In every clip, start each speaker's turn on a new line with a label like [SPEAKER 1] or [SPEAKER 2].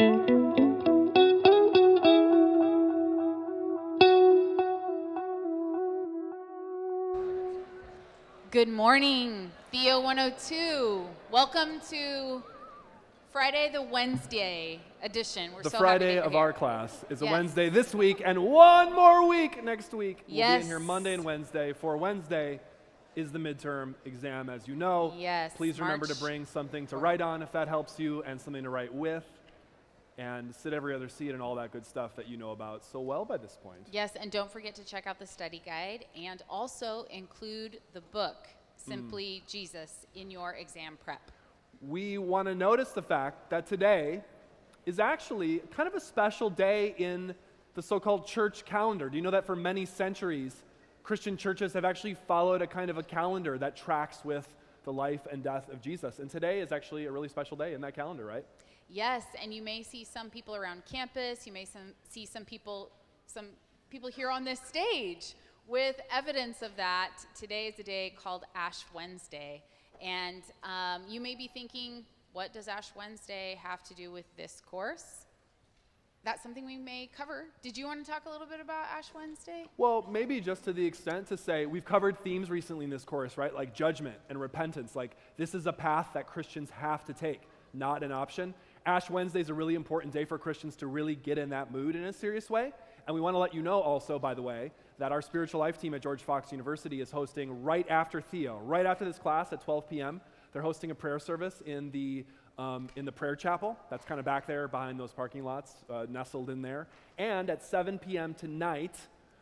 [SPEAKER 1] Good morning, Theo 102. Welcome to Friday the Wednesday edition. We're
[SPEAKER 2] the
[SPEAKER 1] so
[SPEAKER 2] Friday of
[SPEAKER 1] you're
[SPEAKER 2] our class is a Wednesday this week and one more week next week. We'll be in here Monday and Wednesday. For Wednesday is the midterm exam, as you know.
[SPEAKER 1] Yes,
[SPEAKER 2] Please remember to bring something to write on if that helps you and something to write with. And sit every other seat and all that good stuff that you know about so well by this point.
[SPEAKER 1] Yes, and don't forget to check out the study guide and also include the book, mm. Simply Jesus, in your exam prep.
[SPEAKER 2] we want to notice the fact that today is actually kind of a special day in the so called church calendar. Do you know that for many centuries, Christian churches have actually followed a kind of a calendar that tracks with the life and death of Jesus? And today is actually a really special day in that calendar, right?
[SPEAKER 1] Yes, and you may see some people around campus. You may some, see some people, some people here on this stage with evidence of that. Today is a day called Ash Wednesday, and um, you may be thinking, what does Ash Wednesday have to do with this course? That's something we may cover. Did you want to talk a little bit about Ash Wednesday?
[SPEAKER 2] Well, maybe just to the extent to say we've covered themes recently in this course, right? Like judgment and repentance. Like this is a path that Christians have to take, not an option. Ash Wednesday is a really important day for Christians to really get in that mood in a serious way. And we want to let you know also, by the way, that our spiritual life team at George Fox University is hosting right after Theo, right after this class at 12 p.m. They're hosting a prayer service in the um, in the prayer chapel. That's kind of back there behind those parking lots, uh, nestled in there. And at 7 p.m. tonight,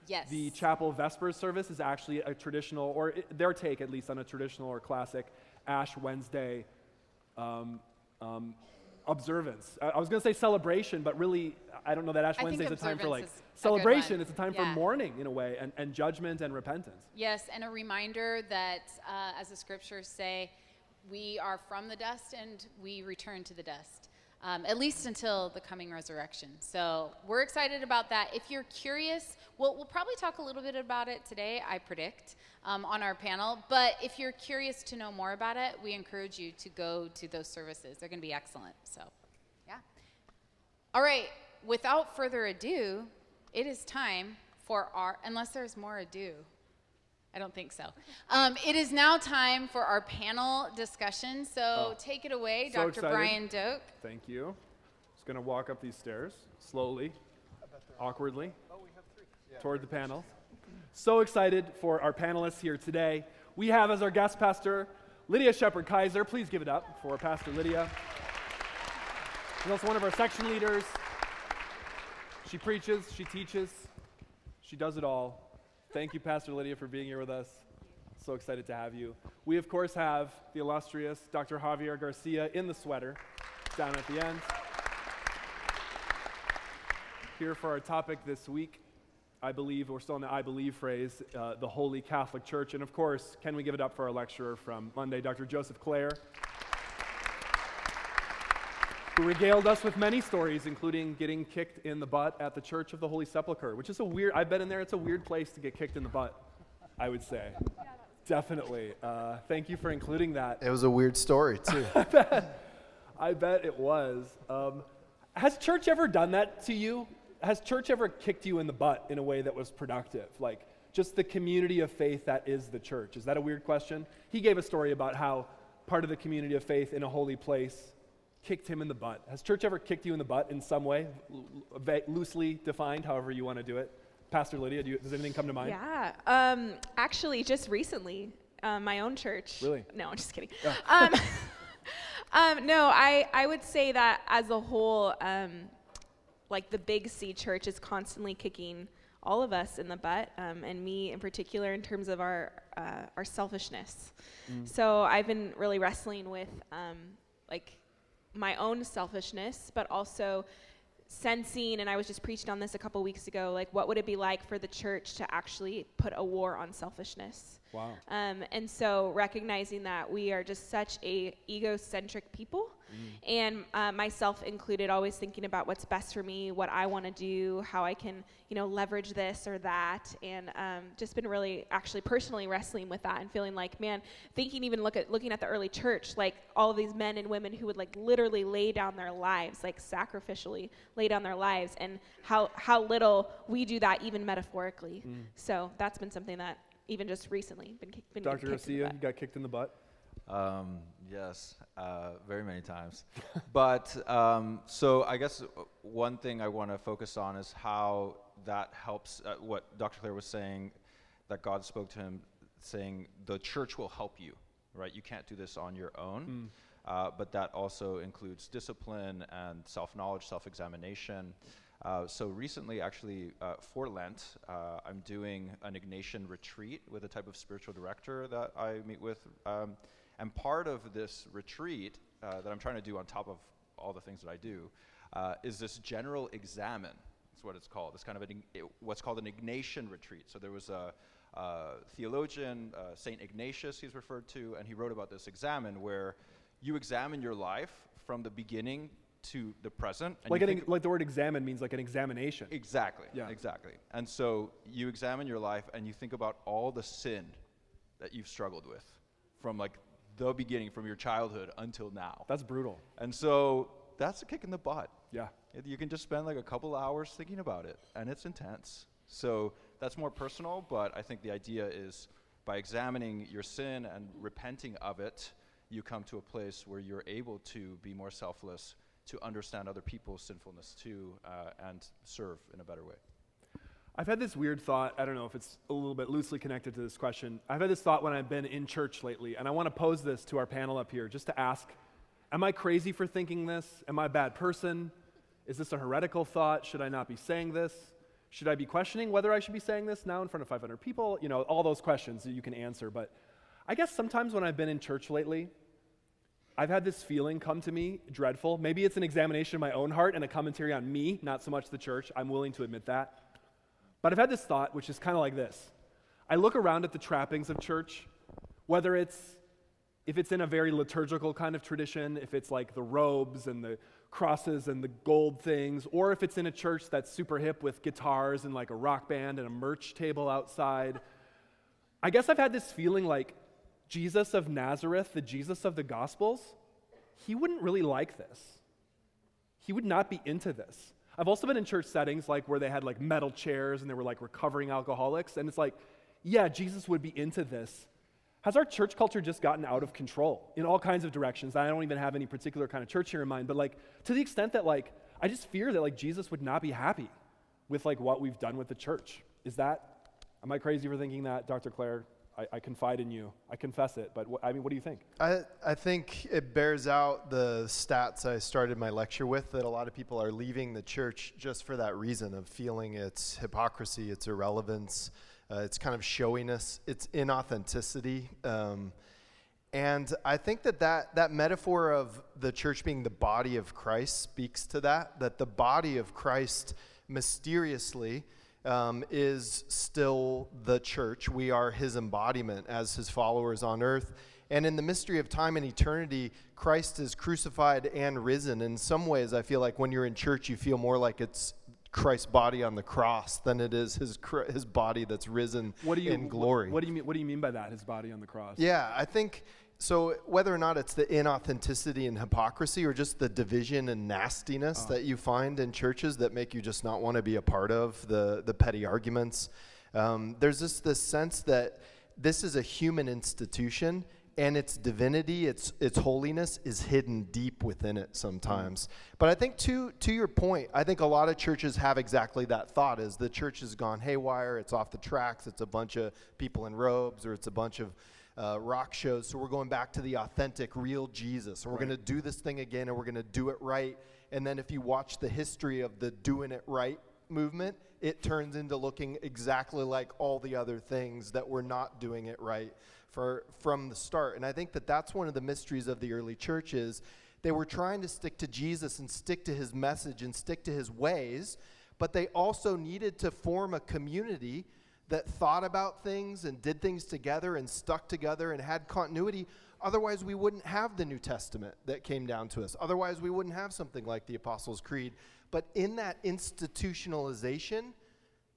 [SPEAKER 1] Yes.
[SPEAKER 2] the chapel Vespers service is actually a traditional, or i- their take at least on a traditional or classic Ash Wednesday um, um, observance. I, I was going to say celebration, but really, I don't know that Ash
[SPEAKER 1] I
[SPEAKER 2] Wednesday is a time for like
[SPEAKER 1] observance is a good
[SPEAKER 2] celebration. It's a time
[SPEAKER 1] Yeah.
[SPEAKER 2] for mourning in a way, and, and judgment and repentance.
[SPEAKER 1] Yes, and a reminder that, uh, as the scriptures say, we are from the dust and we return to the dust, um, at least until the coming resurrection. So we're excited about that. If you're curious, we'll, we'll probably talk a little bit about it today, I predict, um, on our panel. But if you're curious to know more about it, we encourage you to go to those services. They're going to be excellent. So, yeah. All right, without further ado, it is time for our, unless there's more ado. I don't think so. Um, it is now time for our panel discussion. So
[SPEAKER 2] Oh.
[SPEAKER 1] take it away,
[SPEAKER 2] So
[SPEAKER 1] Dr.
[SPEAKER 2] excited.
[SPEAKER 1] Brian Doak.
[SPEAKER 2] Thank you. Just going to walk up these stairs slowly, awkwardly, toward the panel. So excited for our panelists here today. We have as our guest pastor Lydia Shepard Kaiser. Please give it up for Pastor Lydia. She's also one of our section leaders. She preaches, she teaches, she does it all. Thank you, Pastor Lydia, for being here with us. So excited to have you. We, of course, have the illustrious Dr. Javier Garcia in the sweater down at the end. Here for our topic this week, I believe, we're still in the I believe phrase, uh, the Holy Catholic Church. And of course, can we give it up for our lecturer from Monday, Dr. Joseph Clair, who regaled us with many stories, including getting kicked in the butt at the Church of the Holy Sepulchre, which is a weird, I've been in there, it's a weird place to get kicked in the butt, I would say. Definitely. Uh, thank you for including that.
[SPEAKER 3] It was a weird story, too.
[SPEAKER 2] I bet it was. Um, has church ever done that to you? Has church ever kicked you in the butt in a way that was productive? Like just the community of faith that is the church. Is that a weird question? He gave a story about how part of the community of faith in a holy place kicked him in the butt. Has church ever kicked you in the butt in some way, L- loosely defined, however you want to do it? Pastor Lydia, do you, does anything come to mind?
[SPEAKER 4] Yeah. Um, actually, just recently, uh, my own church.
[SPEAKER 2] Really?
[SPEAKER 4] No, I'm just kidding. Um, um, no, I, I would say that as a whole, um, like the Big C church is constantly kicking all of us in the butt, um, and me in particular, in terms of our uh, our selfishness. So I've been really wrestling with um, like my own selfishness, but also sensing, and I was just preaching on this a couple weeks ago, like what would it be like for the church to actually put a war on selfishness?
[SPEAKER 2] Wow.
[SPEAKER 4] Um, and so recognizing that we are just such a egocentric people, and uh, myself included, always thinking about what's best for me, what I want to do, how I can, you know, leverage this or that, and um, just been really, actually, personally wrestling with that and feeling like, man, thinking even look at looking at the early church, like all of these men and women who would like literally lay down their lives, like sacrificially lay down their lives, and how how little we do that even metaphorically.
[SPEAKER 2] Mm.
[SPEAKER 4] So that's been something that even just recently been, been
[SPEAKER 2] Dr.
[SPEAKER 4] kicked in the
[SPEAKER 2] Garcia, you got kicked in the butt.
[SPEAKER 3] Um, yes, uh, very many times. but um, so I guess uh, one thing I want to focus on is how that helps. Uh, what Dr. Clair was saying, that God spoke to him, saying the church will help you. Right? You can't do this on your own. Uh, but that also includes discipline and self-knowledge, self-examination. Uh, so recently, actually, uh, for Lent, uh, I'm doing an Ignatian retreat with a type of spiritual director that I meet with. Um, and part of this retreat uh, that I'm trying to do on top of all the things that I do uh, is this general examen. That's what it's called. It's kind of an, Ig- what's called an Ignatian retreat. So there was a, uh, theologian, uh, Saint Ignatius, he's referred to, and he wrote about this examen where you examine your life from the beginning to the present. And
[SPEAKER 2] Like, an, like the word examine means like an examination.
[SPEAKER 3] Exactly.
[SPEAKER 2] Yeah.
[SPEAKER 3] Exactly. And so you examine your life and you think about all the sin that you've struggled with from like the beginning, from your childhood until now.
[SPEAKER 2] That's brutal.
[SPEAKER 3] And so that's a kick in the butt.
[SPEAKER 2] Yeah.
[SPEAKER 3] You can just spend like a couple hours thinking about it, and it's intense. So that's more personal, but I think the idea is by examining your sin and repenting of it, you come to a place where you're able to be more selfless, to understand other people's sinfulness too, uh, and serve in a better way.
[SPEAKER 2] I've had this weird thought. I don't know if it's a little bit loosely connected to this question. I've had this thought when I've been in church lately, and I want to pose this to our panel up here just to ask Am I crazy for thinking this? Am I a bad person? Is this a heretical thought? Should I not be saying this? Should I be questioning whether I should be saying this now in front of 500 people? You know, all those questions that you can answer. But I guess sometimes when I've been in church lately, I've had this feeling come to me, dreadful. Maybe it's an examination of my own heart and a commentary on me, not so much the church. I'm willing to admit that. But I've had this thought, which is kind of like this. I look around at the trappings of church, whether it's if it's in a very liturgical kind of tradition, if it's like the robes and the crosses and the gold things, or if it's in a church that's super hip with guitars and like a rock band and a merch table outside. I guess I've had this feeling like Jesus of Nazareth, the Jesus of the Gospels, he wouldn't really like this. He would not be into this. I've also been in church settings like where they had like metal chairs and they were like recovering alcoholics, and it's like, yeah, Jesus would be into this. Has our church culture just gotten out of control in all kinds of directions? I don't even have any particular kind of church here in mind, but like to the extent that like I just fear that like Jesus would not be happy with like what we've done with the church. Is that am I crazy for thinking that, Dr. Clair? I, I confide in you. I confess it, but wh- I mean, what do you think?
[SPEAKER 5] I, I think it bears out the stats I started my lecture with that a lot of people are leaving the church just for that reason of feeling its hypocrisy, its irrelevance, uh, its kind of showiness, its inauthenticity. Um, and I think that, that that metaphor of the church being the body of Christ speaks to that, that the body of Christ mysteriously um, is still the church. We are his embodiment as his followers on earth. And in the mystery of time and eternity, Christ is crucified and risen. In some ways, I feel like when you're in church, you feel more like it's Christ's body on the cross than it is his, his body that's risen
[SPEAKER 2] What do you
[SPEAKER 5] in glory.
[SPEAKER 2] What, what do you mean? What do you mean by that? His body on the cross.
[SPEAKER 5] Yeah, I think so. Whether or not it's the inauthenticity and hypocrisy, or just the division and nastiness that you find in churches that make you just not want to be a part of the the petty arguments, um, there's just this sense that this is a human institution. And its divinity, its its holiness, is hidden deep within it sometimes. But I think to to your point, I think a lot of churches have exactly that thought: is the church has gone haywire, it's off the tracks, it's a bunch of people in robes, or it's a bunch of uh, rock shows. So we're going back to the authentic, real Jesus. And we're going to do this thing again and we're going to do it right. And then if you watch the history of the doing it right movement, it turns into looking exactly like all the other things that were not doing it right for, from the start. And I think that that's one of the mysteries of the early churches. They were trying to stick to Jesus and stick to his message and stick to his ways, but they also needed to form a community that thought about things and did things together and stuck together and had continuity Otherwise, we wouldn't have the New Testament that came down to us. Otherwise, we wouldn't have something like the Apostles' Creed. But in that institutionalization,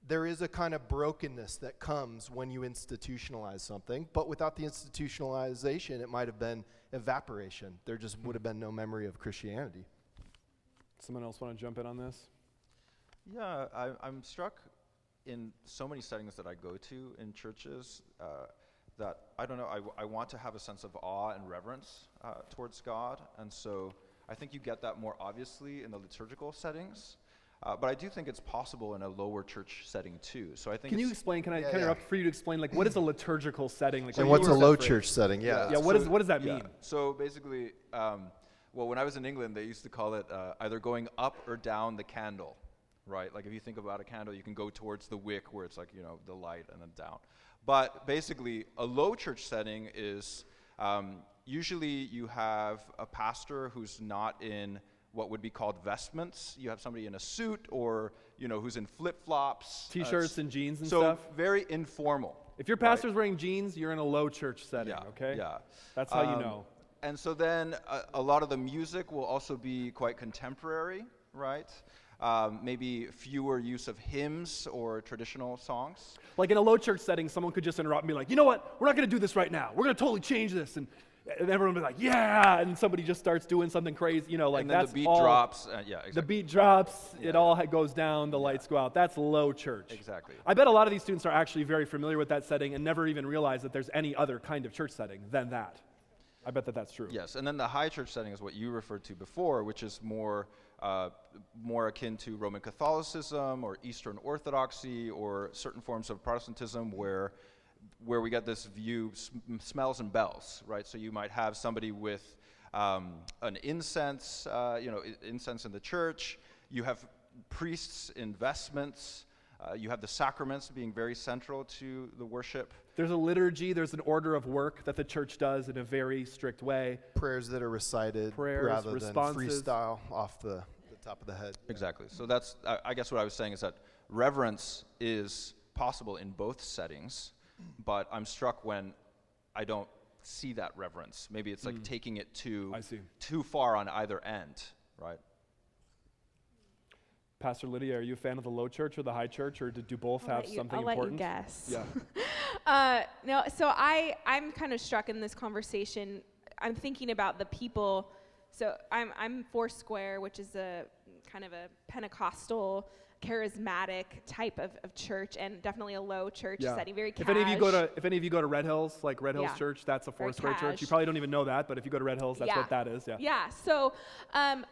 [SPEAKER 5] there is a kind of brokenness that comes when you institutionalize something. But without the institutionalization, it might have been evaporation. There just would have been no memory of Christianity.
[SPEAKER 2] Someone else want to jump in on this?
[SPEAKER 3] Yeah, I, I'm struck in so many settings that I go to in churches uh, that I don't know, I, w- I want to have a sense of awe and reverence uh, towards God. And so I think you get that more obviously in the liturgical settings. Uh, but I do think it's possible in a lower church setting too. So I think
[SPEAKER 2] Can you explain? Can I
[SPEAKER 5] Yeah,
[SPEAKER 2] can
[SPEAKER 5] yeah.
[SPEAKER 2] interrupt for you to explain? Like, what is a liturgical setting? Like,
[SPEAKER 5] And what's a low
[SPEAKER 2] separate?
[SPEAKER 5] church setting? Yeah.
[SPEAKER 2] Yeah, what
[SPEAKER 3] so-
[SPEAKER 2] is- what does that
[SPEAKER 3] yeah.
[SPEAKER 2] mean?
[SPEAKER 3] So basically, um, well, when I was in England, they used to call it uh, either going up or down the candle, right? Like if you think about a candle, you can go towards the wick where it's like you know the light and then down. But basically, a low church setting is um, usually you have a pastor who's not in what would be called vestments. You have somebody in a suit or you know who's in flip flops,
[SPEAKER 2] T-shirts and jeans and
[SPEAKER 3] so
[SPEAKER 2] stuff?
[SPEAKER 3] very informal.
[SPEAKER 2] If your
[SPEAKER 3] right?
[SPEAKER 2] pastor's wearing jeans, you're in a low church setting.
[SPEAKER 3] Yeah.
[SPEAKER 2] Okay.
[SPEAKER 3] Yeah.
[SPEAKER 2] That's how you
[SPEAKER 3] Um,
[SPEAKER 2] know.
[SPEAKER 3] And so then a, a lot of the music will also be quite contemporary, right? Um, maybe fewer use of hymns or traditional songs.
[SPEAKER 2] Like in a low church setting, someone could just interrupt and be like, you know what? We're not going to do this right now. We're going to totally change this. And, and everyone will be like, yeah. And somebody just starts doing something crazy. You know, like
[SPEAKER 3] and then
[SPEAKER 2] that's
[SPEAKER 3] the beat
[SPEAKER 2] all,
[SPEAKER 3] drops. Uh, yeah, exactly.
[SPEAKER 2] The beat drops. It all goes down. The lights go out. That's low church.
[SPEAKER 3] Exactly.
[SPEAKER 2] I bet a lot of these students are actually very familiar with that setting and never even realize that there's any other kind of church setting than that. I bet that that's true.
[SPEAKER 3] Yes, and then the high church setting is what you referred to before, which is more uh, more akin to Roman Catholicism or Eastern Orthodoxy or certain forms of Protestantism, where where we get this view sm- smells and bells, right? So you might have somebody with um, an incense, uh, you know, i- incense in the church. You have priests in vestments. Uh, you have the sacraments being very central to the worship.
[SPEAKER 2] There's a liturgy, there's an order of work that the church does in a very strict way.
[SPEAKER 5] Prayers that are recited
[SPEAKER 2] Prayers,
[SPEAKER 5] rather
[SPEAKER 2] responses.
[SPEAKER 5] than freestyle off the, the top of the head.
[SPEAKER 3] Exactly. So that's, I, I guess what I was saying is that reverence is possible in both settings, but I'm struck when I don't see that reverence. Maybe it's like taking it too.
[SPEAKER 2] I see.
[SPEAKER 3] too far on either end, right?
[SPEAKER 2] Pastor Lydia, are you a fan of the low church or the high church, or do, do both
[SPEAKER 4] I'll
[SPEAKER 2] have
[SPEAKER 4] you-
[SPEAKER 2] something
[SPEAKER 4] I'll
[SPEAKER 2] important?
[SPEAKER 4] let you guess.
[SPEAKER 2] Yeah.
[SPEAKER 4] Uh, no, so I I'm kind of struck in this conversation. I'm thinking about the people. So I'm I'm Foursquare, which is a kind of a Pentecostal, charismatic type of, of church, and definitely a low church
[SPEAKER 2] Yeah.
[SPEAKER 4] setting, very
[SPEAKER 2] If any of you go to if any of you go to Red Hills, like Red Hills
[SPEAKER 4] Yeah.
[SPEAKER 2] Church, that's a Foursquare church. You probably don't even know that, but if you go to Red Hills, that's
[SPEAKER 4] yeah.
[SPEAKER 2] what that is. Yeah.
[SPEAKER 4] Yeah. So, um,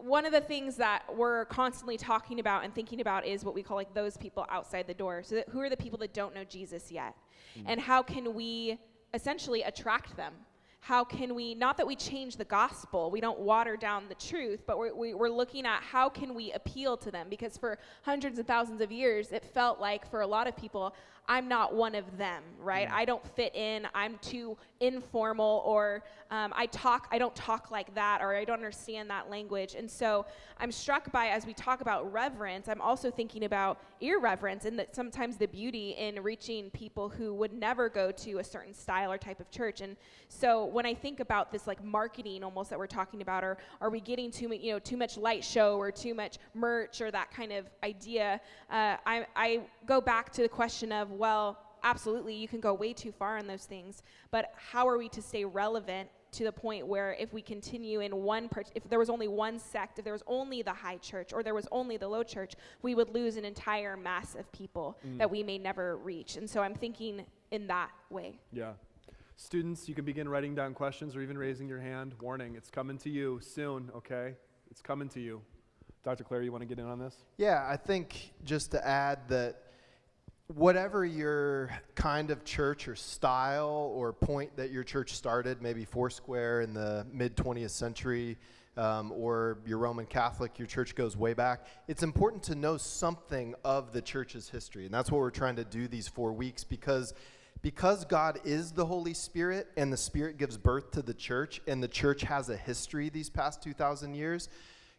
[SPEAKER 4] one of the things that we're constantly talking about and thinking about is what we call like those people outside the door. So, that, who are the people that don't know Jesus yet? Mm. And how can we essentially attract them? How can we, not that we change the gospel, we don't water down the truth, but we're, we, we're looking at how can we appeal to them? Because for hundreds and thousands of years, it felt like for a lot of people, I'm not one of them, right? I don't fit in. I'm too informal, or um, I talk. I don't talk like that, or I don't understand that language. And so I'm struck by as we talk about reverence. I'm also thinking about irreverence, and that sometimes the beauty in reaching people who would never go to a certain style or type of church. And so when I think about this, like marketing, almost that we're talking about, or are we getting too much, you know, too much light show or too much merch or that kind of idea? Uh, I I go back to the question of well, absolutely, you can go way too far in those things, but how are we to stay relevant to the point where if we continue in one, part, if there was only one sect, if there was only the high church or there was only the low church, we would lose an entire mass of people that we may never reach. And so I'm thinking in that way.
[SPEAKER 2] Yeah. Students, you can begin writing down questions or even raising your hand. Warning, it's coming to you soon, okay? It's coming to you. Dr. Clair, you want to get in on this?
[SPEAKER 5] Yeah, I think just to add that whatever your kind of church or style or point that your church started, maybe Foursquare in the mid 20th century, um, or your Roman Catholic, your church goes way back, it's important to know something of the church's history. And that's what we're trying to do these four weeks because. Because God is the Holy Spirit and the Spirit gives birth to the church, and the church has a history these past 2,000 years,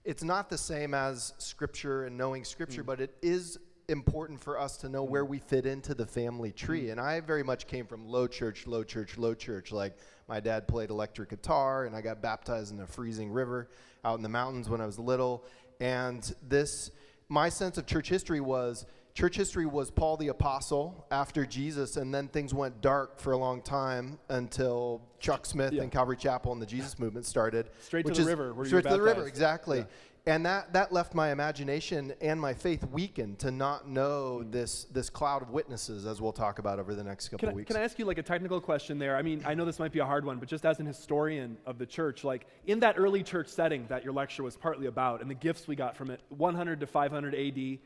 [SPEAKER 5] it's not the same as Scripture and knowing Scripture, mm. but it is important for us to know where we fit into the family tree. Mm. And I very much came from low church, low church, low church. Like my dad played electric guitar, and I got baptized in a freezing river out in the mountains when I was little. And this, my sense of church history was church history was Paul the Apostle after Jesus, and then things went dark for a long time until Chuck Smith
[SPEAKER 2] Yeah.
[SPEAKER 5] and Calvary Chapel and the Jesus movement started.
[SPEAKER 2] Straight to the
[SPEAKER 5] is-
[SPEAKER 2] river where
[SPEAKER 5] straight to the river, exactly.
[SPEAKER 2] Yeah.
[SPEAKER 5] And that, that left my imagination and my faith weakened to not know this, this cloud of witnesses, as we'll talk about over the next couple
[SPEAKER 2] Can I,
[SPEAKER 5] of weeks.
[SPEAKER 2] can I ask you like a technical question there? I mean, I know this might be a hard one, but just as an historian of the church, like in that early church setting that your lecture was partly about and the gifts we got from it, 100 to 500 AD,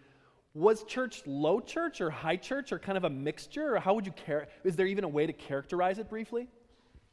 [SPEAKER 2] was church low church or high church or kind of a mixture? Or how would you care? Is there even a way to characterize it briefly?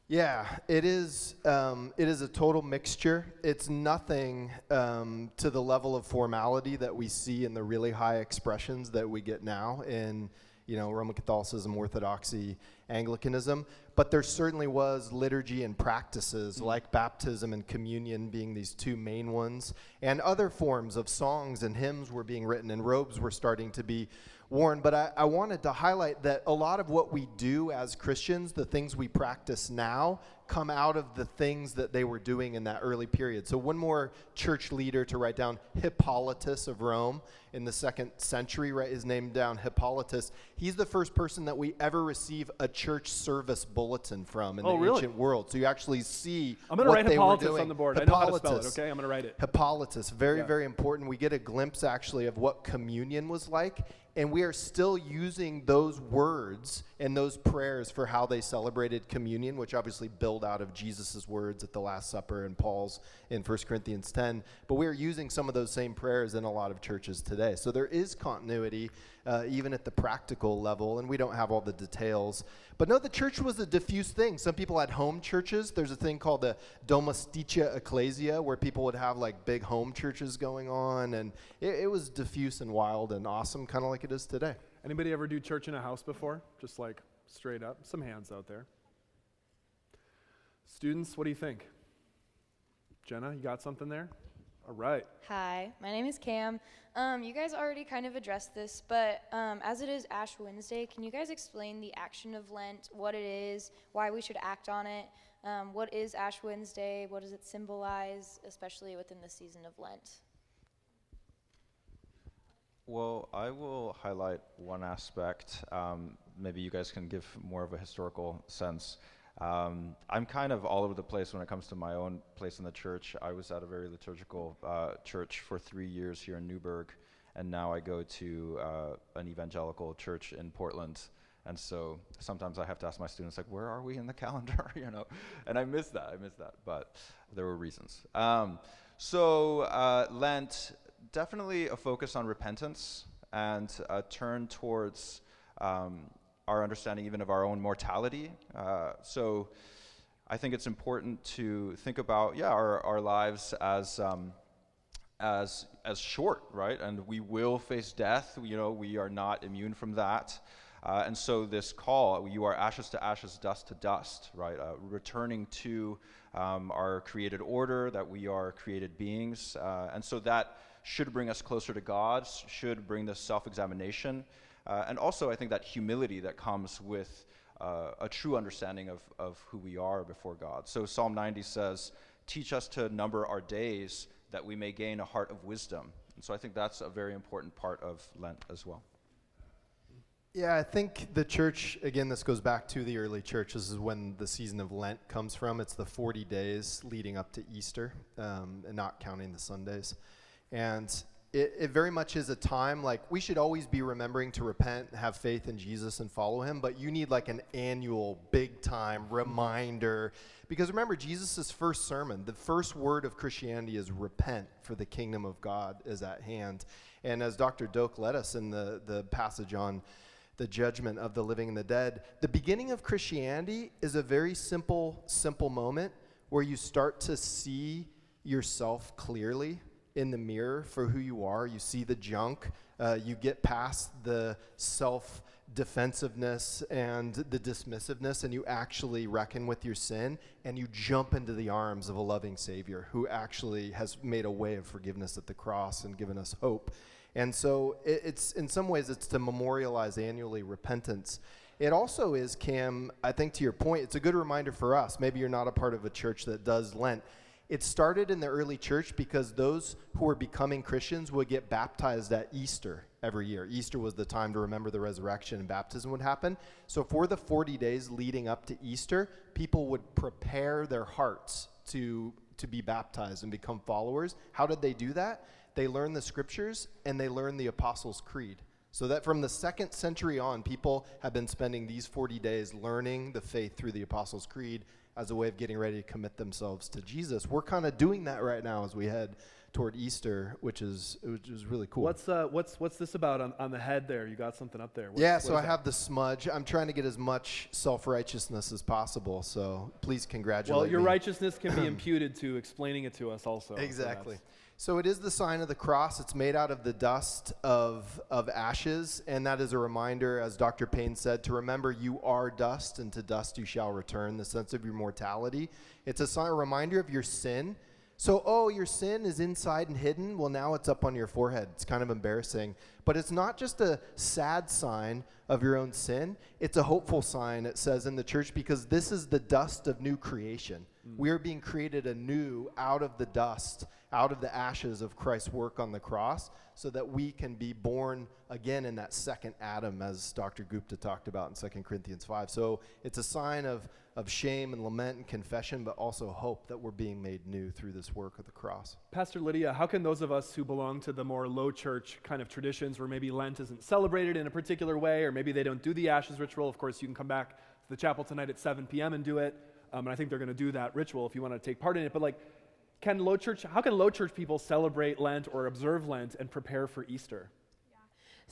[SPEAKER 5] Yeah, it is. Um, it is a total mixture. It's nothing um, to the level of formality that we see in the really high expressions that we get now in, you know, Roman Catholicism, Orthodoxy, Anglicanism. But there certainly was liturgy and practices mm. like baptism and communion being these two main ones, and other forms of songs and hymns were being written, and robes were starting to be worn. But I, I wanted to highlight that a lot of what we do as Christians, the things we practice now, come out of the things that they were doing in that early period. So, one more church leader to write down Hippolytus of Rome in the second century, is named down Hippolytus. He's the first person that we ever receive a church service bulletin from in
[SPEAKER 2] Oh,
[SPEAKER 5] the
[SPEAKER 2] really?
[SPEAKER 5] ancient world. So, you actually see
[SPEAKER 2] I'm going to
[SPEAKER 5] what
[SPEAKER 2] write
[SPEAKER 5] they were
[SPEAKER 2] Hippolytus
[SPEAKER 5] doing.
[SPEAKER 2] on the board. I know how to spell it,
[SPEAKER 5] Hippolytus.
[SPEAKER 2] okay? I'm going to write it.
[SPEAKER 5] Hippolytus, very,
[SPEAKER 2] Yeah.
[SPEAKER 5] very important. We get a glimpse actually of what communion was like, and we are still using those words and those prayers for how they celebrated communion, which obviously build out of Jesus' words at the Last Supper and Paul's in 1 Corinthians 10. But we are using some of those same prayers in a lot of churches today. So there is continuity, uh, even at the practical level, and we don't have all the details. But no, the church was a diffuse thing. Some people had home churches. There's a thing called the domestica ecclesia, where people would have like big home churches going on, and it, it was diffuse and wild and awesome, kind of like it is today.
[SPEAKER 2] Anybody ever do church in a house before? Just like straight up? Some hands out there. Students, what do you think? Jenna, you got something there? All right.
[SPEAKER 6] Hi, my name is Cam. Um, you guys already kind of addressed this, but um, as it is Ash Wednesday, can you guys explain the action of Lent, what it is, why we should act on it? Um, what is Ash Wednesday? What does it symbolize, especially within the season of Lent?
[SPEAKER 3] Well, I will highlight one aspect. Um, maybe you guys can give more of a historical sense. Um, I'm kind of all over the place when it comes to my own place in the church. I was at a very liturgical uh, church for three years here in Newberg, and now I go to uh, an evangelical church in Portland. And so sometimes I have to ask my students, like, where are we in the calendar? you know, and I miss that. I miss that, but there were reasons. Um, so uh, Lent, definitely a focus on repentance and a turn towards um, our understanding even of our own mortality. Uh, so I think it's important to think about, yeah, our, our lives as. Um, as as short, right? And we will face death. You know, we are not immune from that. Uh, and so this call, you are ashes to ashes, dust to dust, right? Uh, returning to um, our created order, that we are created beings, uh, and so that should bring us closer to God. Should bring this self-examination, uh, and also I think that humility that comes with uh, a true understanding of, of who we are before God. So Psalm 90 says, Teach us to number our days that we may gain a heart of wisdom. And so I think that's a very important part of Lent as well.
[SPEAKER 5] Yeah, I think the church, again, this goes back to the early church. This is when the season of Lent comes from. It's the 40 days leading up to Easter, um, and not counting the Sundays. And it, it very much is a time like we should always be remembering to repent, have faith in Jesus, and follow him, but you need like an annual, big time reminder. Because remember, Jesus' first sermon, the first word of Christianity is repent, for the kingdom of God is at hand. And as Dr. Doak led us in the, the passage on the judgment of the living and the dead. The beginning of Christianity is a very simple, simple moment where you start to see yourself clearly in the mirror for who you are. You see the junk. Uh, you get past the self defensiveness and the dismissiveness, and you actually reckon with your sin, and you jump into the arms of a loving Savior who actually has made a way of forgiveness at the cross and given us hope. And so it, it's in some ways it's to memorialize annually repentance. It also is, Cam, I think to your point, it's a good reminder for us. Maybe you're not a part of a church that does Lent. It started in the early church because those who were becoming Christians would get baptized at Easter every year. Easter was the time to remember the resurrection and baptism would happen. So for the 40 days leading up to Easter, people would prepare their hearts to to be baptized and become followers. How did they do that? They learned the scriptures and they learned the Apostles' Creed. So that from the second century on, people have been spending these 40 days learning the faith through the Apostles' Creed as a way of getting ready to commit themselves to Jesus. We're kind of doing that right now as we head toward Easter, which is which is really cool.
[SPEAKER 2] What's uh, what's what's this about on, on the head there? You got something up there. What's,
[SPEAKER 5] yeah,
[SPEAKER 2] what
[SPEAKER 5] so I
[SPEAKER 2] that?
[SPEAKER 5] have the smudge. I'm trying to get as much self righteousness as possible. So please congratulate
[SPEAKER 2] Well, your
[SPEAKER 5] me.
[SPEAKER 2] righteousness can be imputed to explaining it to us also.
[SPEAKER 5] Exactly.
[SPEAKER 2] that's-
[SPEAKER 5] So it is the sign of the cross. It's made out of the dust of, of ashes, and that is a reminder, as Dr. Payne said, to remember you are dust, and to dust you shall return, the sense of your mortality. It's a, sign, a reminder of your sin. So, oh, your sin is inside and hidden. Well, now it's up on your forehead. It's kind of embarrassing. But it's not just a sad sign of your own sin, it's a hopeful sign, it says in the church, because this is the dust of new creation. Mm. We are being created anew out of the dust, out of the ashes of Christ's work on the cross, so that we can be born again in that second Adam, as Dr. Gupta talked about in 2 Corinthians 5. So it's a sign of, of shame and lament and confession, but also hope that we're being made new through this work of the cross.
[SPEAKER 2] Pastor Lydia, how can those of us who belong to the more low church kind of traditions where maybe Lent isn't celebrated in a particular way, or maybe they don't do the ashes ritual? Of course, you can come back to the chapel tonight at 7 p.m. and do it. Um, and I think they're going to do that ritual if you want to take part in it. But like, can low church, how can low church people celebrate Lent or observe Lent and prepare for Easter?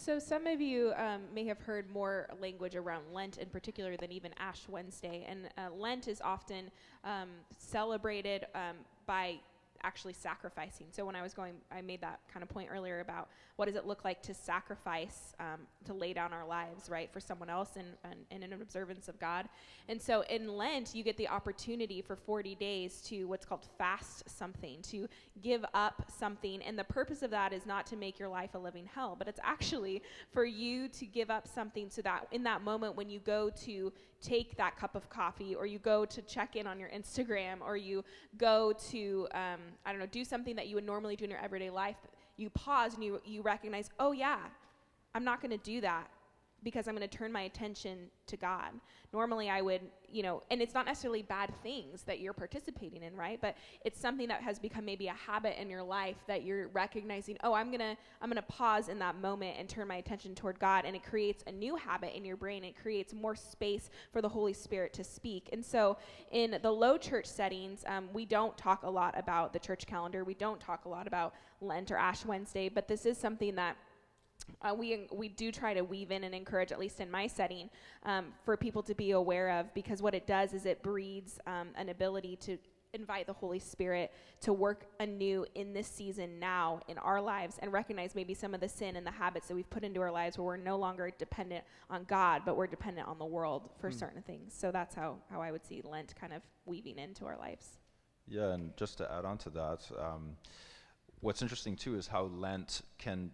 [SPEAKER 4] So, some of you um, may have heard more language around Lent in particular than even Ash Wednesday. And uh, Lent is often um, celebrated um, by actually sacrificing. So, when I was going, I made that kind of point earlier about what does it look like to sacrifice, um, to lay down our lives, right, for someone else and, and, and in an observance of God. And so, in Lent, you get the opportunity for 40 days to what's called fast something, to give up something. And the purpose of that is not to make your life a living hell, but it's actually for you to give up something so that in that moment when you go to take that cup of coffee or you go to check in on your Instagram or you go to, um, I don't know, do something that you would normally do in your everyday life, you pause and you, you recognize, oh, yeah, I'm not going to do that because I'm going to turn my attention to God. Normally, I would, you know, and it's not necessarily bad things that you're participating in, right? But it's something that has become maybe a habit in your life that you're recognizing. Oh, I'm gonna, I'm gonna pause in that moment and turn my attention toward God, and it creates a new habit in your brain. It creates more space for the Holy Spirit to speak. And so, in the low church settings, um, we don't talk a lot about the church calendar. We don't talk a lot about Lent or Ash Wednesday, but this is something that uh, we, we do try to weave in and encourage, at least in my setting, um, for people to be aware of because what it does is it breeds um, an ability to invite the Holy Spirit to work anew in this season now in our lives and recognize maybe some of the sin and the habits that we've put into our lives where we're no longer dependent on God, but we're dependent on the world for certain things. So that's how, how I would see Lent kind of weaving into our lives.
[SPEAKER 3] Yeah, and just to add on to that, um, what's interesting too is how Lent can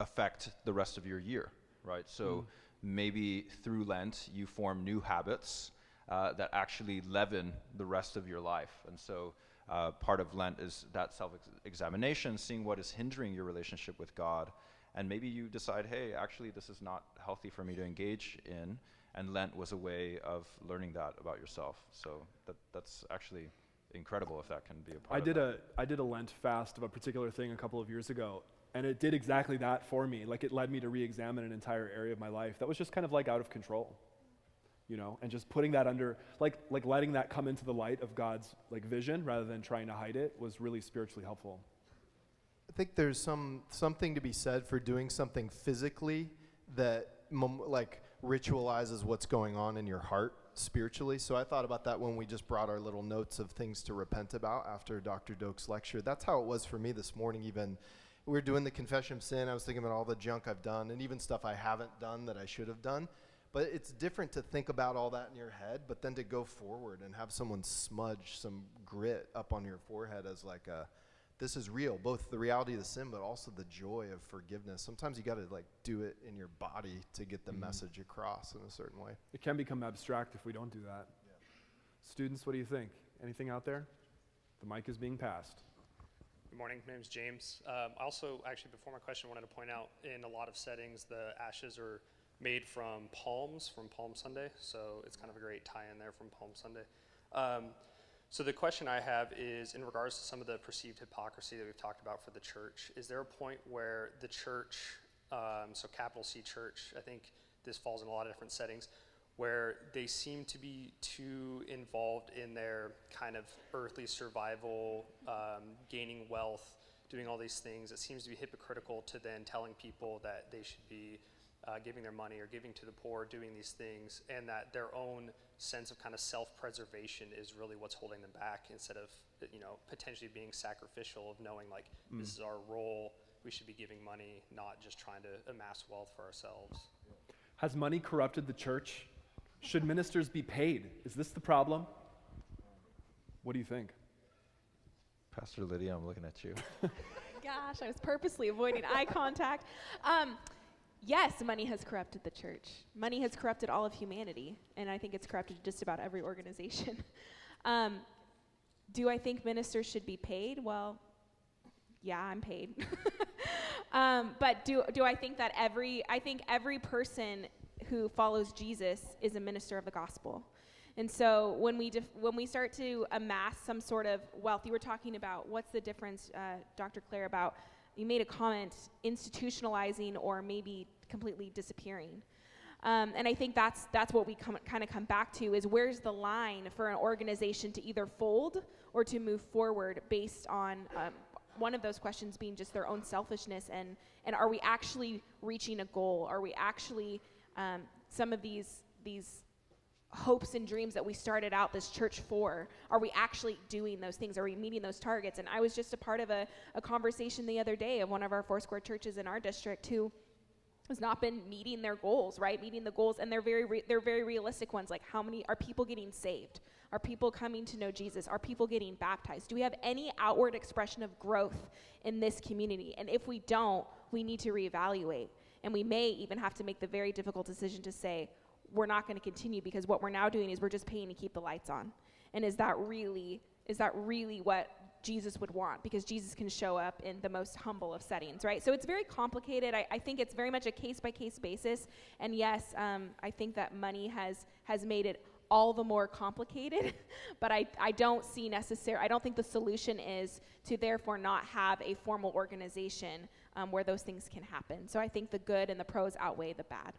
[SPEAKER 3] affect the rest of your year, right? So maybe through Lent you form new habits uh, that actually leaven the rest of your life. And so uh, part of Lent is that self examination, seeing what is hindering your relationship with God. And maybe you decide, hey, actually, this is not healthy for me to engage in. And Lent was a way of learning that about yourself. So that, that's actually incredible if that can be a part
[SPEAKER 2] I
[SPEAKER 3] of
[SPEAKER 2] did
[SPEAKER 3] that.
[SPEAKER 2] a I did a Lent fast of a particular thing a couple of years ago, and it did exactly that for me. Like it led me to re-examine an entire area of my life that was just kind of like out of control, you know, and just putting that under like like letting that come into the light of God's like vision rather than trying to hide it was really spiritually helpful.
[SPEAKER 5] I think there's some something to be said for doing something physically that like ritualizes what's going on in your heart. spiritually. So I thought about that when we just brought our little notes of things to repent about after Dr. Doak's lecture. That's how it was for me this morning, even. We were doing the confession of sin. I was thinking about all the junk I've done and even stuff I haven't done that I should have done. But it's different to think about all that in your head, but then to go forward and have someone smudge some grit up on your forehead as like a, this is real, both the reality of the sin, but also the joy of forgiveness. Sometimes you got to like do it in your body to get the mm-hmm. message across in a certain way.
[SPEAKER 2] It can become abstract if we don't do that. Students, what do you think? Anything out there? The mic is being passed.
[SPEAKER 7] Good morning. My name is James. Um, I also, actually, before my question, wanted to point out in a lot of settings, the ashes are made from palms from Palm Sunday. So it's kind of a great tie in there from Palm Sunday. Um, so the question I have is in regards to some of the perceived hypocrisy that we've talked about for the church, is there a point where the church, um, so capital C church, I think this falls in a lot of different settings, where they seem to be too involved in their kind of earthly survival, um, gaining wealth, doing all these things. It seems to be hypocritical to then telling people that they should be uh, giving their money or giving to the poor, doing these things, and that their own sense of kind of self-preservation is really what's holding them back instead of you know potentially being sacrificial of knowing like this is our role we should be giving money not just trying to amass wealth for ourselves
[SPEAKER 2] Has money corrupted the church? Should ministers be paid? Is this the problem? What do you think?
[SPEAKER 3] Pastor Lydia, I'm looking at you.
[SPEAKER 4] Gosh, I was purposely avoiding eye contact. Um, yes, money has corrupted the church. Money has corrupted all of humanity, and I think it's corrupted just about every organization. um, do I think ministers should be paid? Well, yeah, I'm paid. um, but do do I think that every I think every person who follows Jesus is a minister of the gospel. And so when we def- when we start to amass some sort of wealth, you were talking about what's the difference, uh, Dr. Clair, about you made a comment institutionalizing or maybe completely disappearing. Um, and I think that's that's what we kind of come back to is where's the line for an organization to either fold or to move forward based on um, one of those questions being just their own selfishness and and are we actually reaching a goal? Are we actually um, some of these these hopes and dreams that we started out this church for are we actually doing those things? Are we meeting those targets? And i was just a part of a, a conversation the other day of one of our foursquare churches in our district who has not been meeting their goals right? Meeting the goals and they're very re- they're very realistic ones like how many are people getting saved? Are people coming to know jesus? Are people getting baptized? Do we have any outward expression of growth in this community? And if we don't we need to reevaluate and we may even have to make the very difficult decision to say we're not going to continue because what we're now doing is we're just paying to keep the lights on. And is that really is that really what Jesus would want? Because Jesus can show up in the most humble of settings, right? So it's very complicated. I, I think it's very much a case by case basis. And yes, um, I think that money has has made it all the more complicated. but I, I don't see necessary. I don't think the solution is to therefore not have a formal organization um, where those things can happen. So I think the good and the pros outweigh the bad.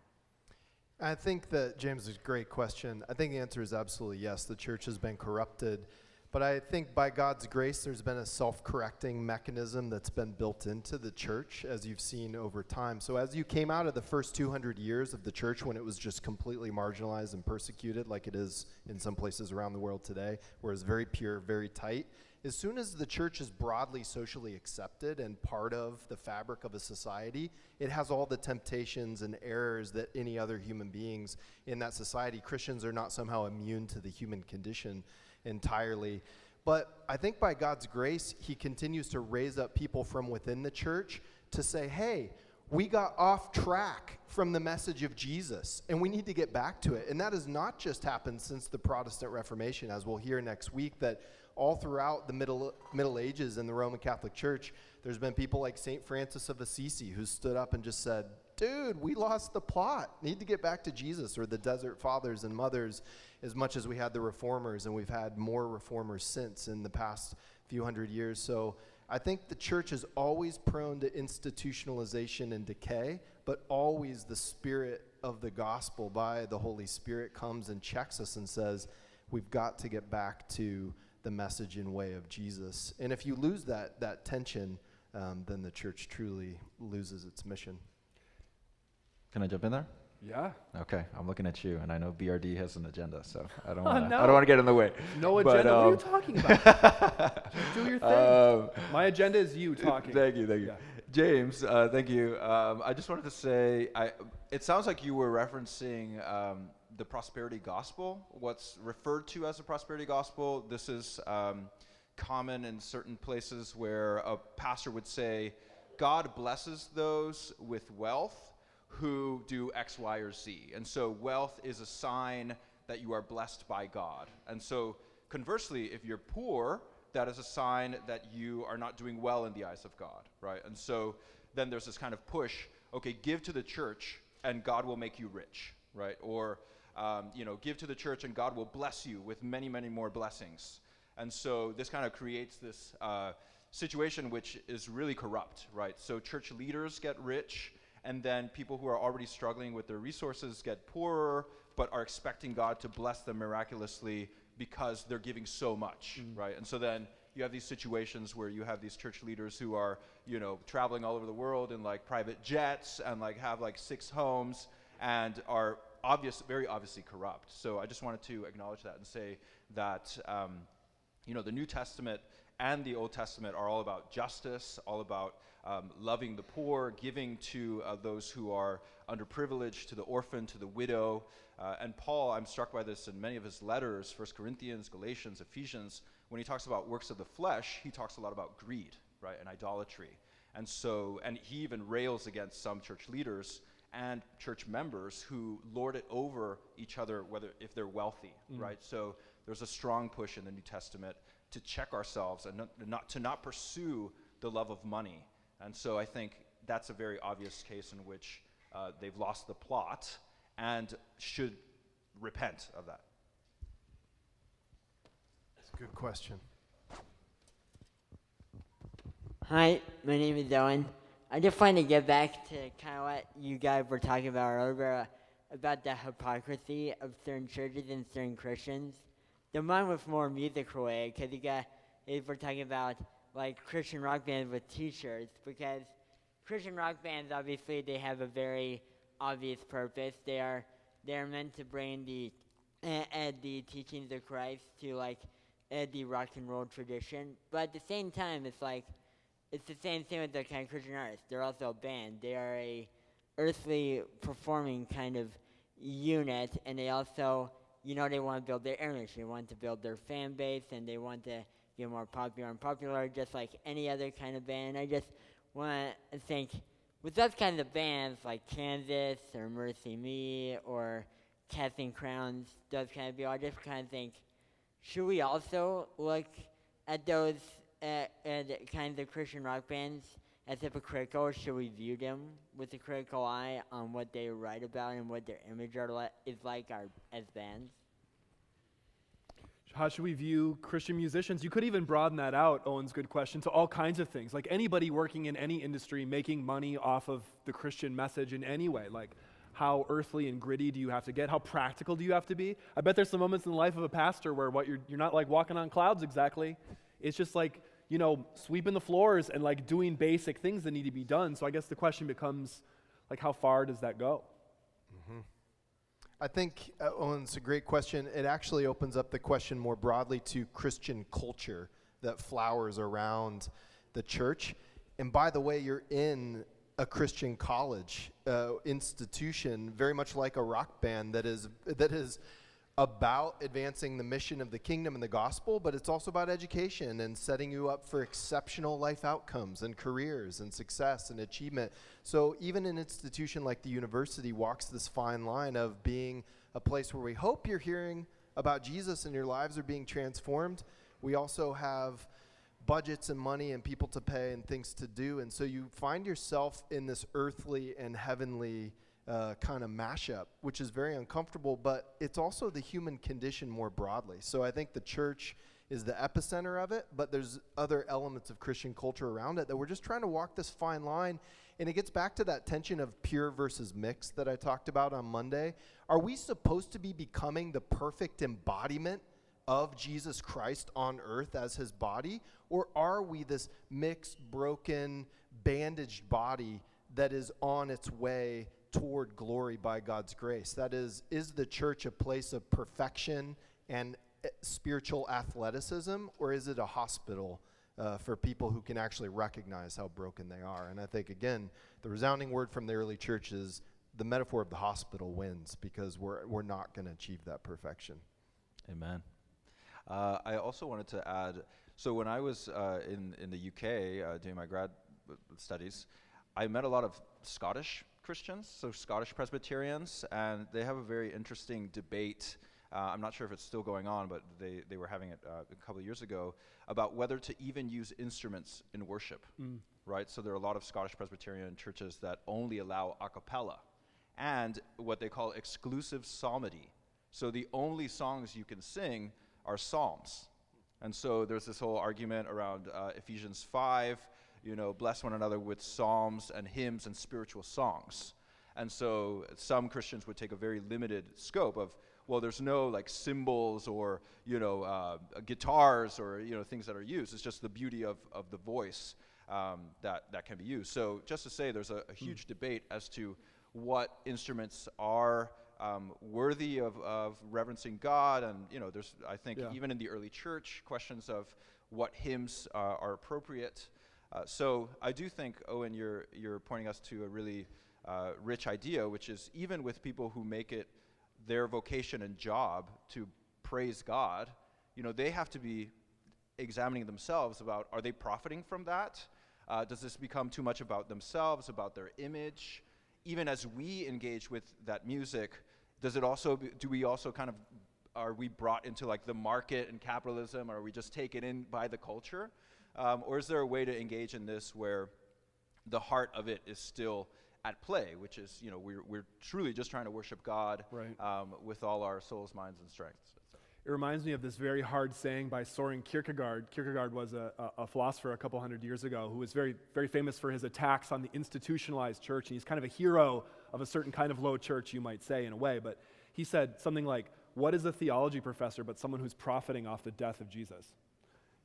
[SPEAKER 5] I think that James is a great question. I think the answer is absolutely yes. The church has been corrupted. But I think by God's grace, there's been a self correcting mechanism that's been built into the church, as you've seen over time. So, as you came out of the first 200 years of the church when it was just completely marginalized and persecuted, like it is in some places around the world today, where it's very pure, very tight, as soon as the church is broadly socially accepted and part of the fabric of a society, it has all the temptations and errors that any other human beings in that society. Christians are not somehow immune to the human condition entirely. But I think by God's grace, He continues to raise up people from within the church to say, hey, we got off track from the message of Jesus, and we need to get back to it. And that has not just happened since the Protestant Reformation, as we'll hear next week, that all throughout the Middle, Middle Ages in the Roman Catholic Church, there's been people like St. Francis of Assisi who stood up and just said, Dude, we lost the plot. Need to get back to Jesus, or the Desert Fathers and Mothers, as much as we had the reformers, and we've had more reformers since in the past few hundred years. So I think the church is always prone to institutionalization and decay, but always the spirit of the gospel by the Holy Spirit comes and checks us and says, We've got to get back to the message and way of Jesus. And if you lose that, that tension, um, then the church truly loses its mission.
[SPEAKER 3] Can I jump in there?
[SPEAKER 2] Yeah.
[SPEAKER 3] Okay, I'm looking at you, and I know BRD has an agenda, so I don't
[SPEAKER 2] Oh,
[SPEAKER 3] want to. I
[SPEAKER 2] no.
[SPEAKER 3] don't want to get in the way.
[SPEAKER 2] No
[SPEAKER 3] But,
[SPEAKER 2] agenda. what are
[SPEAKER 3] um,
[SPEAKER 2] you talking about? Do your thing.
[SPEAKER 3] Um,
[SPEAKER 2] My agenda is you talking.
[SPEAKER 3] Thank you, thank you.
[SPEAKER 2] Yeah.
[SPEAKER 3] James, uh, thank you. Um, I just wanted to say, I, it sounds like you were referencing um, the prosperity gospel, what's referred to as the prosperity gospel. This is um, common in certain places where a pastor would say, God blesses those with wealth who do X, Y, or Z. And so wealth is a sign that you are blessed by God. And so conversely, if you're poor, that is a sign that you are not doing well in the eyes of God, right? And so then there's this kind of push okay, give to the church and God will make you rich, right? Or, um, you know, give to the church and God will bless you with many, many more blessings. And so this kind of creates this uh, situation which is really corrupt, right? So church leaders get rich, and then people who are already struggling with their resources get poorer, but are expecting God to bless them miraculously because they're giving so much, right? And so then you have these situations where you have these church leaders who are, you know, traveling all over the world in like private jets and like have like six homes and are obvious, very obviously corrupt. So I just wanted to acknowledge that and say that, um, you know, the New Testament and the Old Testament are all about justice, all about um, loving the poor, giving to uh, those who are underprivileged, to the orphan, to the widow. Uh, and Paul, I'm struck by this in many of his letters, 1 Corinthians, Galatians, Ephesians, when he talks about works of the flesh, he talks a lot about greed, right, and idolatry. And so, and he even rails against some church leaders and church members who lord it over each other, whether if they're wealthy, right? So there's a strong push in the New Testament to check ourselves and not, not to not pursue the love of money. And so I think that's a very obvious case in which uh, they've lost the plot and should repent of that.
[SPEAKER 5] That's a good question.
[SPEAKER 8] Hi, my name is Owen. I just wanted to get back to kind of what you guys were talking about earlier uh, about the hypocrisy of certain churches and certain Christians. The one was more musical way because you got is we're talking about like Christian rock bands with T-shirts because Christian rock bands obviously they have a very obvious purpose. They are they are meant to bring the uh, uh, the teachings of Christ to like uh, the rock and roll tradition, but at the same time it's like it's the same thing with the kind of Christian artists. They're also a band. They are a earthly performing kind of unit, and they also, you know, they want to build their image. They want to build their fan base, and they want to get more popular and popular, just like any other kind of band. I just want to think, with those kinds of bands like Kansas or MercyMe or Casting Crowns, those kind of people, I just kind of think, should we also look at those uh, kinds of Christian rock bands as hypocritical? Or should we view them with a critical eye on what they write about and what their image are li- is like as bands?
[SPEAKER 2] How should we view Christian musicians? You could even broaden that out, Owen's good question, to all kinds of things. Like anybody working in any industry making money off of the Christian message in any way. Like, how earthly and gritty do you have to get? How practical do you have to be? I bet there's some moments in the life of a pastor where what you're, you're not like walking on clouds exactly. It's just like, you know, sweeping the floors and like doing basic things that need to be done. So I guess the question becomes, like, how far does that go?
[SPEAKER 5] I think, uh, Owen, it's a great question. It actually opens up the question more broadly to Christian culture that flowers around the church. And by the way, you're in a Christian college uh, institution, very much like a rock band that is that is about advancing the mission of the kingdom and the gospel, but it's also about education and setting you up for exceptional life outcomes and careers and success and achievement. So even an institution like the university walks this fine line of being a place where we hope you're hearing about Jesus and your lives are being transformed. We also have budgets and money and people to pay and things to do. And so you find yourself in this earthly and heavenly uh, kind of mashup, which is very uncomfortable, but it's also the human condition more broadly. So I think the church is the epicenter of it, but there's other elements of Christian culture around it that we're just trying to walk this fine line. And it gets back to that tension of pure versus mixed that I talked about on Monday. Are we supposed to be becoming the perfect embodiment of Jesus Christ on earth as his body? Or are we this mixed, broken, bandaged body that is on its way toward glory by God's grace. That is, is the church a place of perfection and uh, spiritual athleticism, or is it a hospital uh, for people who can actually recognize how broken they are? And I think, again, the resounding word from the early church is the metaphor of the hospital wins because we're, we're not going to achieve that perfection.
[SPEAKER 3] Amen. Uh, I also wanted to add so, when I was uh, in, in the UK uh, doing my grad studies, I met a lot of Scottish Christians, so Scottish Presbyterians, and they have a very interesting debate. Uh, I'm not sure if it's still going on, but they, they were having it uh, a couple of years ago about whether to even use instruments in worship, mm. right? So there are a lot of Scottish Presbyterian churches that only allow a cappella and what they call exclusive psalmody. So the only songs you can sing are psalms. And so there's this whole argument around uh, Ephesians 5 you know, bless one another with psalms and hymns and spiritual songs. And so some Christians would take a very limited scope of, well, there's no like cymbals or, you know, uh, guitars or, you know, things that are used. It's just the beauty of, of the voice um, that, that can be used. So just to say, there's a, a huge mm. debate as to what instruments are um, worthy of, of reverencing God. And, you know, there's, I think, yeah. even in the early church, questions of what hymns uh, are appropriate. Uh, so I do think, Owen, you're, you're pointing us to a really uh, rich idea, which is even with people who make it their vocation and job to praise God, you know, they have to be examining themselves about are they profiting from that? Uh, does this become too much about themselves, about their image? Even as we engage with that music, does it also be, do we also kind of are we brought into like the market and capitalism? Or are we just taken in by the culture? Um, or is there a way to engage in this where the heart of it is still at play, which is, you know, we're, we're truly just trying to worship God
[SPEAKER 2] right.
[SPEAKER 3] um, with all our souls, minds, and strengths.
[SPEAKER 2] It reminds me of this very hard saying by Soren Kierkegaard. Kierkegaard was a, a, a, philosopher a couple hundred years ago who was very, very famous for his attacks on the institutionalized church. And he's kind of a hero of a certain kind of low church, you might say, in a way. But he said something like, What is a theology professor but someone who's profiting off the death of Jesus?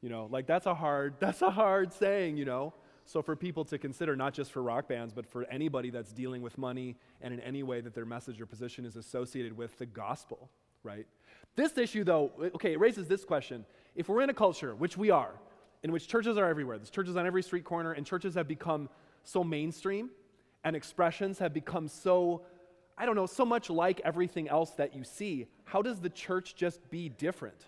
[SPEAKER 2] You know, like that's a hard, that's a hard saying, you know. So for people to consider, not just for rock bands, but for anybody that's dealing with money and in any way that their message or position is associated with the gospel, right? This issue, though, okay, it raises this question. If we're in a culture, which we are, in which churches are everywhere, there's churches on every street corner, and churches have become so mainstream, and expressions have become so, I don't know, so much like everything else that you see, how does the church just be different?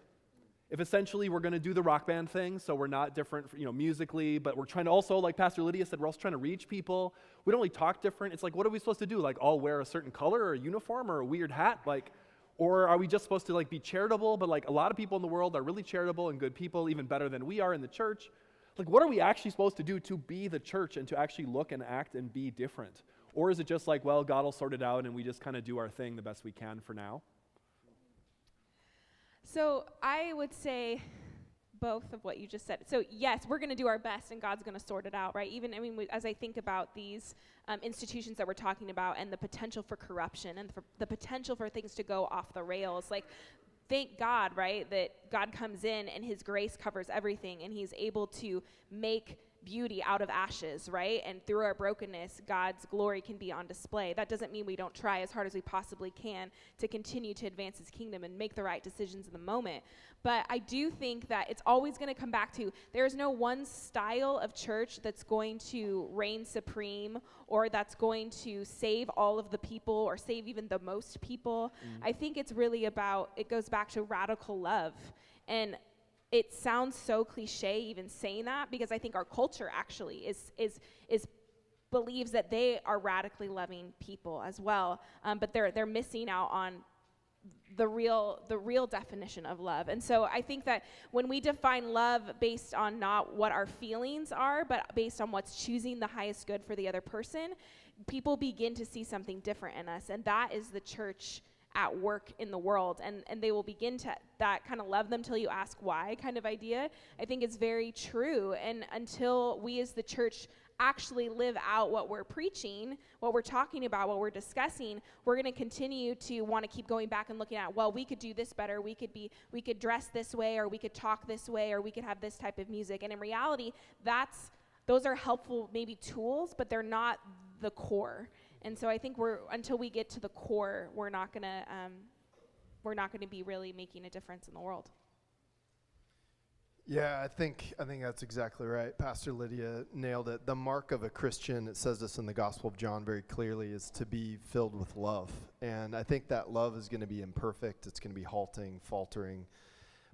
[SPEAKER 2] If essentially we're going to do the rock band thing, so we're not different, you know, musically, but we're trying to also, like Pastor Lydia said, we're also trying to reach people. We don't really talk different. It's like, what are we supposed to do? Like, all wear a certain color or a uniform or a weird hat? Like, or are we just supposed to like be charitable? But like a lot of people in the world are really charitable and good people, even better than we are in the church. Like, what are we actually supposed to do to be the church and to actually look and act and be different? Or is it just like, well, God will sort it out and we just kind of do our thing the best we can for now?
[SPEAKER 4] So I would say both of what you just said. So yes, we're going to do our best, and God's going to sort it out, right? Even I mean, we, as I think about these um, institutions that we're talking about, and the potential for corruption, and for the potential for things to go off the rails, like. Thank God, right, that God comes in and His grace covers everything, and He's able to make beauty out of ashes, right? And through our brokenness, God's glory can be on display. That doesn't mean we don't try as hard as we possibly can to continue to advance His kingdom and make the right decisions in the moment. But I do think that it's always going to come back to there is no one style of church that's going to reign supreme or that's going to save all of the people or save even the most people. Mm. I think it's really about, it goes back to radical love. And it sounds so cliche even saying that because I think our culture actually is is is believes that they are radically loving people as well, um, but they're they're missing out on the real the real definition of love. And so I think that when we define love based on not what our feelings are, but based on what's choosing the highest good for the other person, people begin to see something different in us, and that is the church at work in the world and, and they will begin to that kind of love them till you ask why kind of idea i think is very true. And until we as the church actually live out what we're preaching what we're talking about what we're discussing we're going to continue to want to keep going back and looking at well we could do this better we could be we could dress this way or we could talk this way or we could have this type of music. And in reality that's those are helpful maybe tools but they're not the core And so I think we're until we get to the core, we're not gonna um, we're not gonna be really making a difference in the world.
[SPEAKER 5] Yeah, I think I think that's exactly right. Pastor Lydia nailed it. The mark of a Christian, it says this in the Gospel of John very clearly, is to be filled with love. And I think that love is going to be imperfect, it's going to be halting, faltering.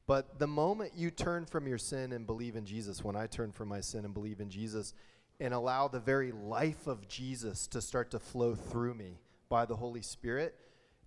[SPEAKER 5] But the moment you turn from your sin and believe in Jesus, when I turn from my sin and believe in Jesus, and allow the very life of Jesus to start to flow through me by the Holy Spirit,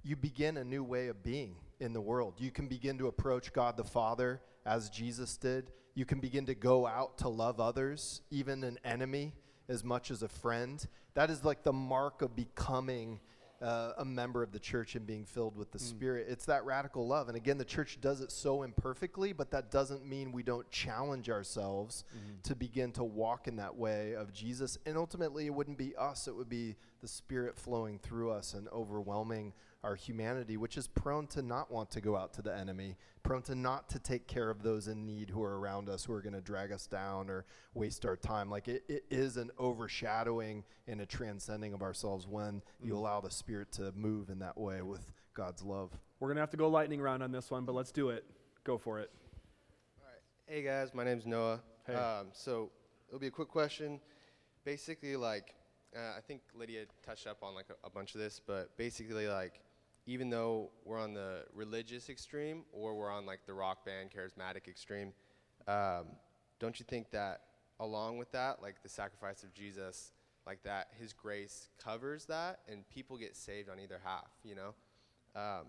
[SPEAKER 5] you begin a new way of being in the world. You can begin to approach God the Father as Jesus did. You can begin to go out to love others, even an enemy, as much as a friend. That is like the mark of becoming uh, a member of the church and being filled with the Spirit. It's that radical love. And again, the church does it so imperfectly, but that doesn't mean we don't challenge ourselves to begin to walk in that way of Jesus. And ultimately, it wouldn't be us, it would be the Spirit flowing through us and overwhelming our humanity, which is prone to not want to go out to the enemy, prone to not to take care of those in need who are around us, who are going to drag us down or waste our time. Like it, it is an overshadowing and a transcending of ourselves when you allow the Spirit to move in that way with God's love.
[SPEAKER 2] We're going to have to go lightning round on this one, but let's do it. Go for it.
[SPEAKER 9] Hey guys, my name's Noah.
[SPEAKER 2] Hey.
[SPEAKER 9] Um, so it'll be a quick question. Basically, like uh, I think Lydia touched up on like a, a bunch of this, but basically, like even though we're on the religious extreme or we're on like the rock band charismatic extreme, um, don't you think that along with that, like the sacrifice of Jesus, like that, His grace covers that, and people get saved on either half, you know? Um,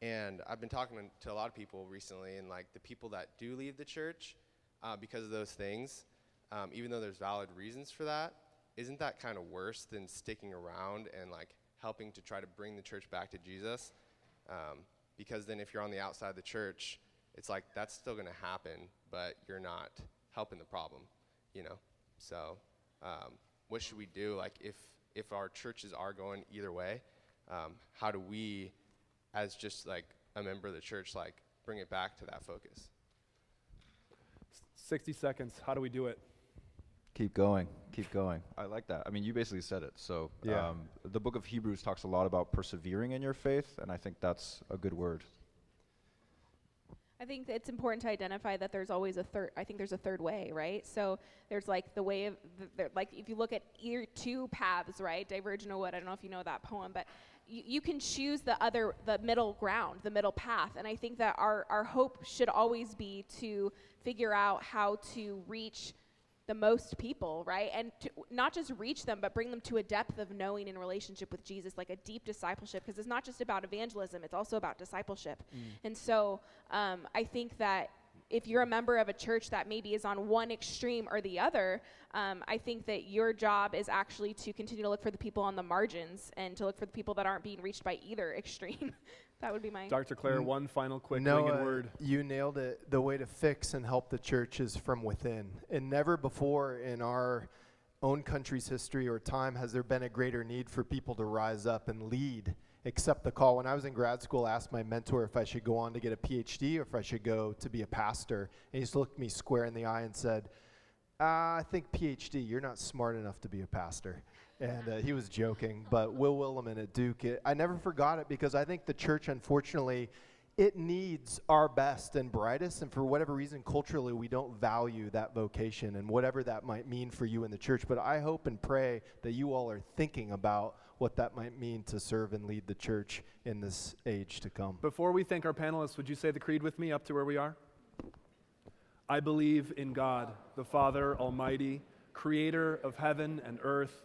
[SPEAKER 9] and I've been talking to a lot of people recently, and like the people that do leave the church uh, because of those things, um, even though there's valid reasons for that, isn't that kind of worse than sticking around and like helping to try to bring the church back to Jesus? Um, because then if you're on the outside of the church, it's like that's still going to happen, but you're not helping the problem, you know? So, um, what should we do? Like, if, if our churches are going either way, um, how do we, as just like a member of the church, like bring it back to that focus?
[SPEAKER 2] 60 seconds. How do we do it?
[SPEAKER 3] Keep going. Keep going. I like that. I mean, you basically said it. So,
[SPEAKER 5] Yeah.
[SPEAKER 3] um, the book of Hebrews talks a lot about persevering in your faith, and I think that's a good word.
[SPEAKER 4] I think it's important to identify that there's always a third. I think there's a third way, right? So there's like the way of, the, the, like if you look at either two paths, right? Diverge no wood. I don't know if you know that poem, but you, you can choose the other, the middle ground, the middle path. And I think that our our hope should always be to figure out how to reach the most people, right? And to, not just reach them, but bring them to a depth of knowing in relationship with Jesus, like a deep discipleship, because it's not just about evangelism, it's also about discipleship. And so um, I think that if you're a member of a church that maybe is on one extreme or the other, um, I think that your job is actually to continue to look for the people on the margins and to look for the people that aren't being reached by either extreme. That would be my.
[SPEAKER 2] Dr. Clair, one final quick
[SPEAKER 5] no, uh,
[SPEAKER 2] word.
[SPEAKER 5] you nailed it. The way to fix and help the church is from within. And never before in our own country's history or time has there been a greater need for people to rise up and lead, accept the call. When I was in grad school, I asked my mentor if I should go on to get a PhD or if I should go to be a pastor. And he just looked me square in the eye and said, uh, I think PhD, you're not smart enough to be a pastor. And uh, he was joking, but Will Willimon at Duke, it, I never forgot it because I think the church, unfortunately, it needs our best and brightest. And for whatever reason, culturally, we don't value that vocation and whatever that might mean for you in the church. But I hope and pray that you all are thinking about what that might mean to serve and lead the church in this age to come.
[SPEAKER 2] Before we thank our panelists, would you say the creed with me up to where we are? I believe in God, the Father Almighty, creator of heaven and earth.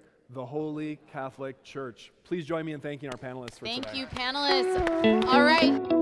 [SPEAKER 2] the Holy Catholic Church. Please join me in thanking our panelists for
[SPEAKER 1] Thank
[SPEAKER 2] today.
[SPEAKER 1] you, panelists. All right.